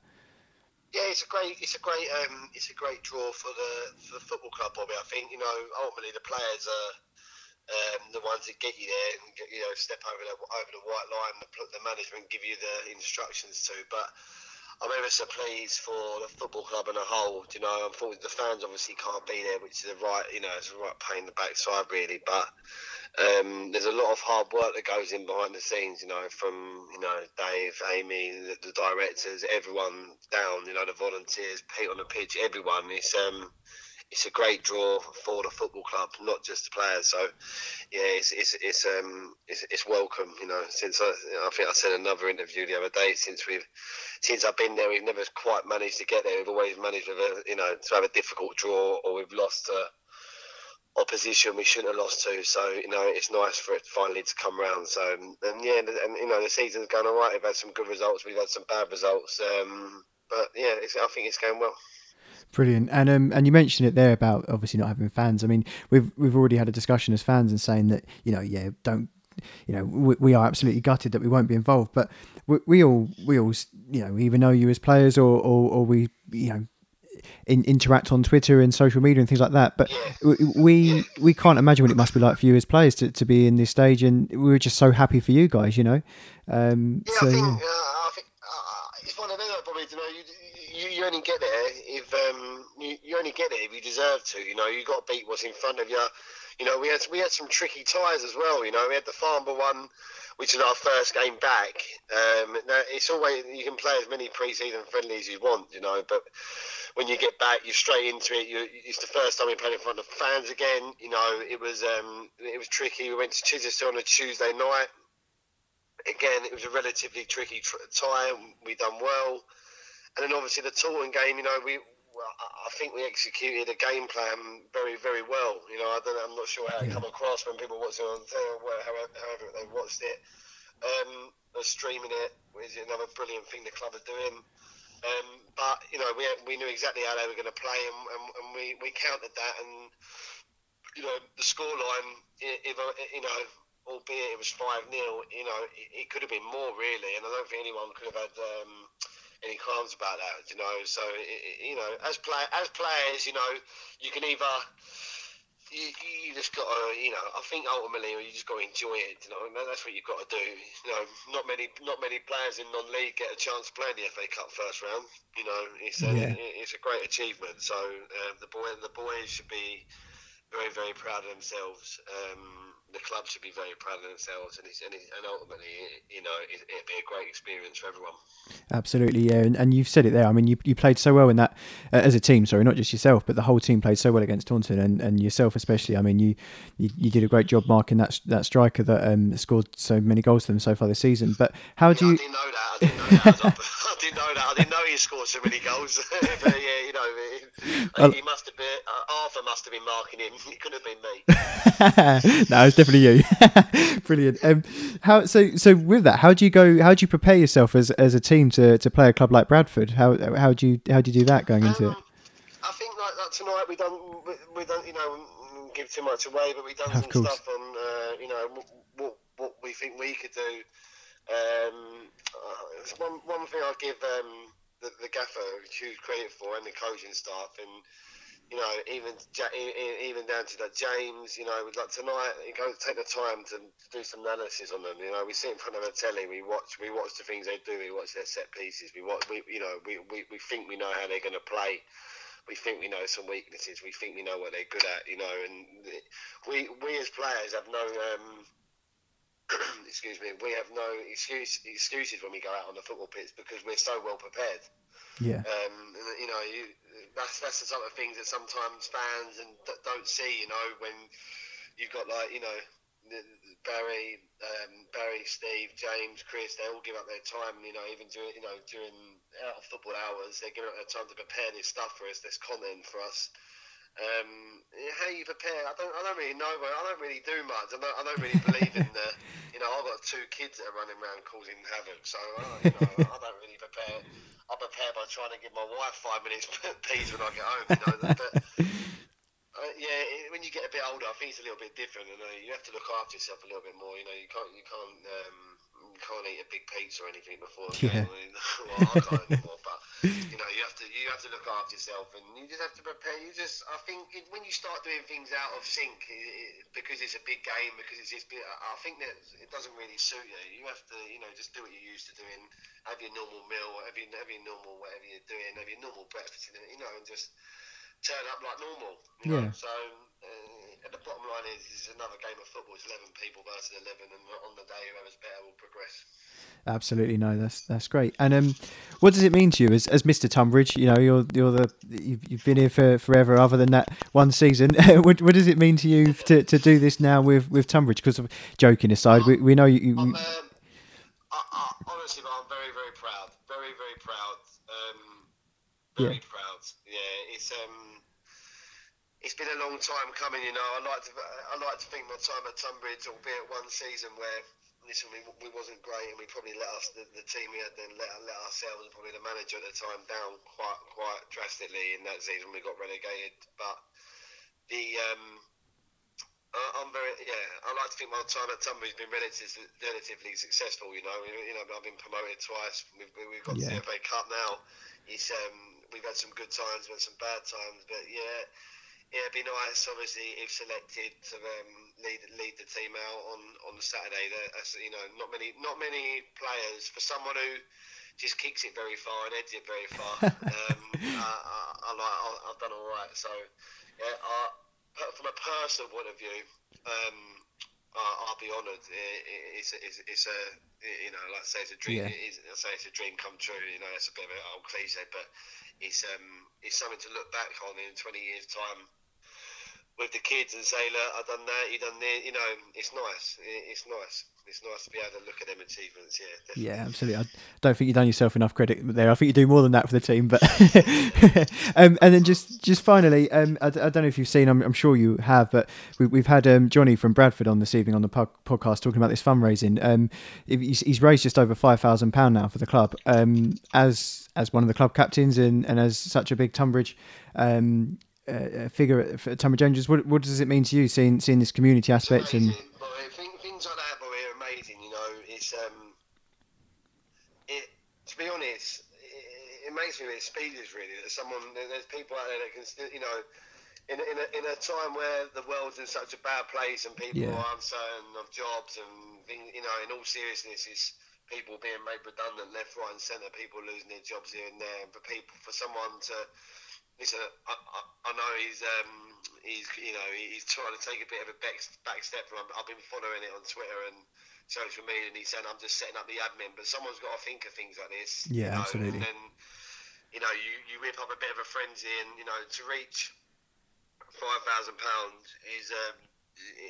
Yeah, it's a great, it's a great, um, it's a great draw for the for the football club, Bobby. I think you know ultimately the players are um, the ones that get you there and get, you know step over the over the white line. The, the management give you the instructions to, but. I'm ever so pleased for the football club and a whole. You know, unfortunately the fans obviously can't be there, which is a right, you know, it's a right pain in the backside really. But um, there's a lot of hard work that goes in behind the scenes, you know, from you know Dave, Amy, the, the directors, everyone down, you know, the volunteers, Pete on the pitch, everyone. It's um, it's a great draw for the football club, not just the players. So, yeah, it's it's it's um it's, it's welcome. You know, since I, I think I said another interview the other day. Since we've since I've been there, we've never quite managed to get there. We've always managed with a you know to have a difficult draw, or we've lost to opposition we shouldn't have lost to. So you know, it's nice for it finally to come round. So and yeah, and you know the season's going all right. We've had some good results. We've had some bad results. Um, but yeah, I think it's going well. Brilliant, and um, and you mentioned it there about obviously not having fans. I mean, we've we've already had a discussion as fans and saying that you know, yeah, don't, you know, we, we are absolutely gutted that we won't be involved. But we, we all we all you know either know you as players or or, or we you know in, interact on Twitter and social media and things like that. But we we can't imagine what it must be like for you as players to, to be in this stage, and we were just so happy for you guys, you know. Um, yeah, so, I think, yeah. Uh, I think uh, it's one of them probably. You know, you, you, only get there if um, you, you only get there if you deserve to. You know, you got to beat what's in front of you. You know, we had we had some tricky ties as well. You know, we had the Farnborough one which is our first game back. Um, it's always you can play as many pre-season friendlies as you want, you know, but when you get back, you're straight into it. You, it's the first time we played in front of fans again. You know, it was um, it was tricky. We went to Chichester on a Tuesday night. Again, it was a relatively tricky tr- tie. We done well, and then obviously the Taunton game. You know, we I think we executed a game plan very, very well. You know, I don't, I'm not sure how it come across when people watch it on however, however they watched it. Um, streaming it is it another brilliant thing the club are doing. Um, but you know, we we knew exactly how they were going to play, and, and, and, we, we countered that. And you know, the scoreline, if you know, albeit it was five 0 you know, it, it, could have been more really, and I don't think anyone could have had. Um, any qualms about that, you know. So you know, as play as players, you know, you can either you, you just got to, you know, I think ultimately you just got to enjoy it. You know, that's what you've got to do. You know, not many not many players in non-league get a chance to play in the FA Cup first round. You know, it's a, yeah. it's a great achievement. So um, the boy the boys should be very very proud of themselves. Um, the club should be very proud of themselves, and, it's, and, it's, and ultimately, you know, it, would be a great experience for everyone. Absolutely, yeah, and, and you've said it there. I mean, you, you played so well in that uh, as a team. Sorry, not just yourself, but the whole team played so well against Taunton, and, and yourself especially. I mean, you, you, you did a great job marking that that striker that um, scored so many goals for them so far this season. But how do yeah, you? I didn't know that. I didn't know that. (laughs) I didn't know that. I didn't know he scored so many goals. (laughs) but yeah, you know, he must have been. Uh, Arthur must have been marking him. (laughs) It couldn't have been me. no, it's definitely you. Brilliant. Um, how so? So with that, how do you go? How do you prepare yourself as, as a team to, to play a club like Bradford? How how do you how do you do that going into um, it? I think like that tonight we don't we, we don't you know give too much away, but we've done some course. stuff on uh, you know what what we think we could do. Um, uh, one one thing I give um, the, the gaffer huge credit for and the coaching staff and you know, even even down to that James, you know, like tonight, you go take the time to do some analysis on them. You know, we sit in front of a telly, we watch we watch the things they do, we watch their set pieces, we watch, we you know, we, we, we think we know how they're going to play. We think we know some weaknesses. We think we know what they're good at, you know. And we we as players have no. Um, (clears throat) excuse me, we have no excuse, excuses when we go out on the football pitch because we're so well prepared. Yeah. Um, you know, you, that's that's the sort of things that sometimes fans and don't see. You know, when you've got like you know Barry, um, Barry, Steve, James, Chris, they all give up their time. You know, even during you know during out of football hours, they're giving up their time to prepare this stuff for us, this content for us. Um, how you prepare? I don't. I don't really know. But I don't really do much. I don't. I don't really believe in the. (laughs) You know, I've got two kids that are running around causing havoc. So I don't, you know, I don't really prepare. I prepare by trying to give my wife five minutes (laughs) peace when I get home. You know, but uh, yeah, when you get a bit older, I think it's a little bit different. You know, you have to look after yourself a little bit more. You know, you can't. You can't. Um, can't eat a big pizza or anything before. Yeah. (laughs) well, I can't anymore, but you know, you have to you have to look after yourself, and you just have to prepare. You just, I think, it, when you start doing things out of sync, it, it, because it's a big game, because it's just, I think that it doesn't really suit you. You have to, you know, just do what you're used to doing. Have your normal meal, have your, have your normal whatever you're doing, have your normal breakfast, you know, and just turn up like normal. You Yeah. know? So. Uh, and the bottom line is, it's another game of football. It's 11 people versus 11, and on the day, whoever's better will progress. Absolutely, no, that's that's great. And um, what does it mean to you as, as Mr. Tonbridge? You know, you're you're the you've, you've been here for forever, other than that one season. (laughs) what, what does it mean to you to, to do this now with with Tonbridge? Because joking aside, we, we know you. you I'm, um, I, I, honestly, I'm very, very proud. Very, very proud. Um, very proud. Yeah, it's um, it's been a long time coming. You know, I like to I like to think my time at Tonbridge, albeit one season where listen, we, we wasn't great, and we probably let us the, the team we had then let let ourselves and probably the manager at the time down quite quite drastically in that season. We got relegated, but the um, I- I'm very yeah. I like to think my time at Tonbridge has been relatively relatively successful. You know, you know I've been promoted twice. We've, we've got Yeah. the FA Cup now. It's um, we've had some good times, we've had some bad times, but yeah. Yeah, it'd be nice, obviously, if selected to um, lead lead the team out on on Saturday. That's you know not many not many players for someone who just kicks it very far and heads it very far. (laughs) um, I, I, I like I, I've done all right. So yeah, I, from a personal point of view, um, I, I'll be honoured. It, it, it's, a- it's, it's a you know like I say it's a dream. Yeah. It is, I say it's a dream come true. You know, it's a bit of an old cliche, but it's um it's something to look back on in 20 years time with the kids and say, look, I've done that, you done this. You know, it's nice. It's nice. It's nice to be able to look at them achievements. Yeah, definitely. yeah, absolutely. I don't think you've done yourself enough credit there. I think you do more than that for the team. But (laughs) um, and then just just finally, um, I, I don't know if you've seen. I'm, I'm sure you have, but we, we've had um, Johnny from Bradford on this evening on the po- podcast talking about this fundraising. Um, he's, he's raised just over five thousand pound now for the club. Um, as as one of the club captains and, and as such a big Tonbridge um, uh, figure for Tonbridge Angels, what, what does it mean to you seeing seeing this community aspect and amazing, boy. Thing, things like that, boy, are amazing. You know, it's um, it. To be honest, it, it makes me a bit speechless, really. That someone, there's people out there that can still, you know, in a- in a, in a time where the world's in such a bad place and people Yeah. are uncertain of jobs and things, you know, in all seriousness, it's people being made redundant left, right, and centre. People losing their jobs here and there, and for people, for someone to listen, I, I, I know he's um, he's you know he's trying to take a bit of a back, back step. From, I've been following it on Twitter and social media, and he's saying I'm just setting up the admin, but someone's got to think of things like this. Yeah, you know, absolutely. And then you know you, you whip up a bit of a frenzy, and you know to reach five thousand pounds is um,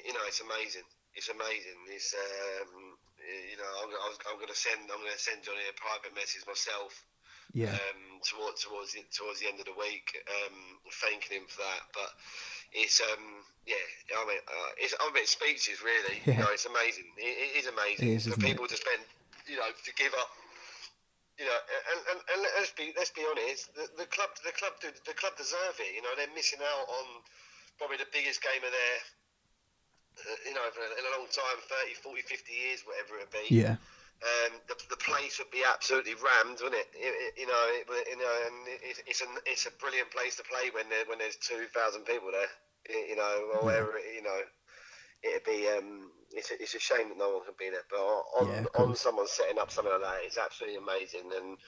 you know it's amazing. It's amazing. It's um, you know I'm, I'm going to send I'm going to send Johnny a private message myself yeah, um, towards towards the, towards the end of the week, um, thanking him for that. But it's um, yeah, I mean, uh, it's I'm a bit speechless, really. You know, it's amazing. It, it is amazing It is, for isn't it? people to spend, you know, to give up. You know, and, and, and let's be let's be honest. The, the club the club do, the club deserve it. You know, they're missing out on probably the biggest game of their. Uh, you know, in a long time, 30, 40, 50 years, whatever it be yeah, um, the, the place would be absolutely rammed, wouldn't it? It- it- you know, it, you know, and it, it's a it's a brilliant place to play when there when there's two thousand people there. You know, or wherever you know, it'd be um, it's a, it's a shame that no one can be there. But on Yeah, on someone setting up something like that, it's absolutely amazing. And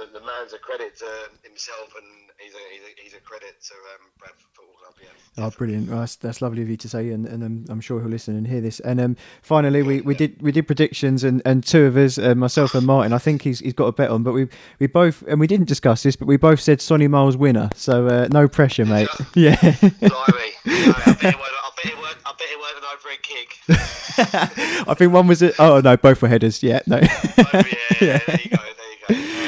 the, the man's a credit to himself, and he's a he's a, he's a credit to um, Bradford Football Club. Yeah. Oh, brilliant! Well, that's, that's lovely of you to say, and, and um, I'm sure he'll listen and hear this. And um, finally, we, we did we did predictions, and, and two of us, uh, myself and Martyn, I think he's he's got a bet on, but we we both and we didn't discuss this, but we both said Sonny Miles winner. So uh, no pressure, mate. Yeah. (laughs) Blimey. No, I bet it weren't, I bet it weren't, I bet it weren't an overhead kick. (laughs) I think one was it. Oh no, both were headers. Yeah, no. Yeah, yeah, (laughs) there you go, there you go.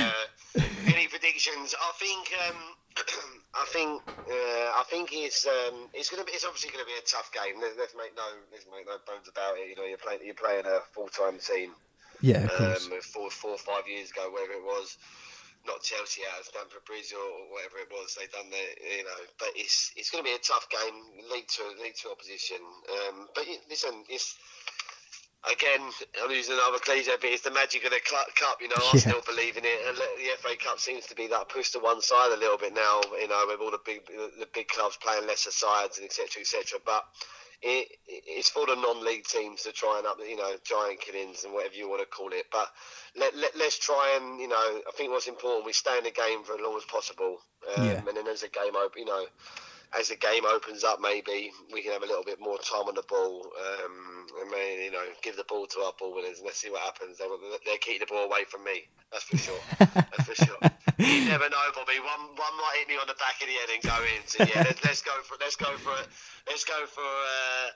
Predictions? I think, um, (clears throat) I think, uh, I think it's um, it's gonna be, it's obviously gonna be a tough game. Let's, let's make no, let's make no bones about it. You know, you're playing, you're playing a full-time team. Yeah, of course. Um, four, four, five years ago, whatever it was. Not Chelsea out of Stamford Bridge or, or whatever it was they done there, you know. But it's it's going to be a tough game, league to league to opposition. Um, but listen, it's again, I'm using another cliche, but it's the magic of the cup. You know, I Yeah. still believe in it, and the FA Cup seems to be that pushed to one side a little bit now. You know, with all the big the big clubs playing lesser sides and etc. etc. But it, it's for the non-league teams to try and up, you know, giant killings and whatever you want to call it. But let, let let's try and you know, I think what's important we stay in the game for as long as possible, um, Yeah. and then as the game open, you know. As the game opens up, maybe we can have a little bit more time on the ball. Um, and maybe, you know, give the ball to our ball winners, and let's see what happens. They'll, they'll keep the ball away from me. That's for sure. That's for sure. You (laughs) never know, Bobby. One one might hit me on the back of the head and go in. So yeah, let's, let's go for let's go for it. Let's go for uh,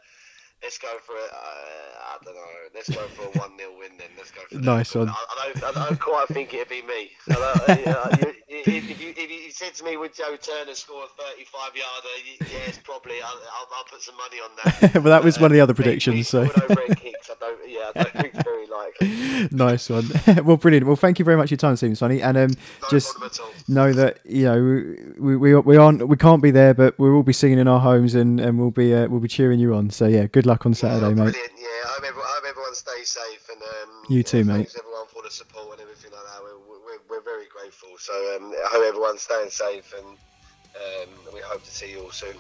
let's go for it. Uh, I don't know. Let's go for a (laughs) one 0 win then. Let's go for. Nice one. I, I don't I don't quite think it'd be me. I uh, you, if, you if you said to me would Joe Turner score a 35 yarder, yes, probably. I'll, I'll, I'll put some money on that. (laughs) well, that was one of the other predictions. So kicks, I don't. Yeah, I don't think it's very likely. (laughs) nice one. well, brilliant. Well, thank you very much for your time, Stephen Sonny, and um, No just problem at all. know that you know we, we we aren't we can't be there, but we'll all be singing in our homes and, and we'll be uh, we'll be cheering you on. So yeah, good luck on Saturday, mate. Yeah, I hope, everyone, I hope everyone stays safe and um, You too, mate. Thanks everyone for the support and everything like that. We're, we're, we're very grateful. So um, I hope everyone's staying safe and um, we hope to see you all soon.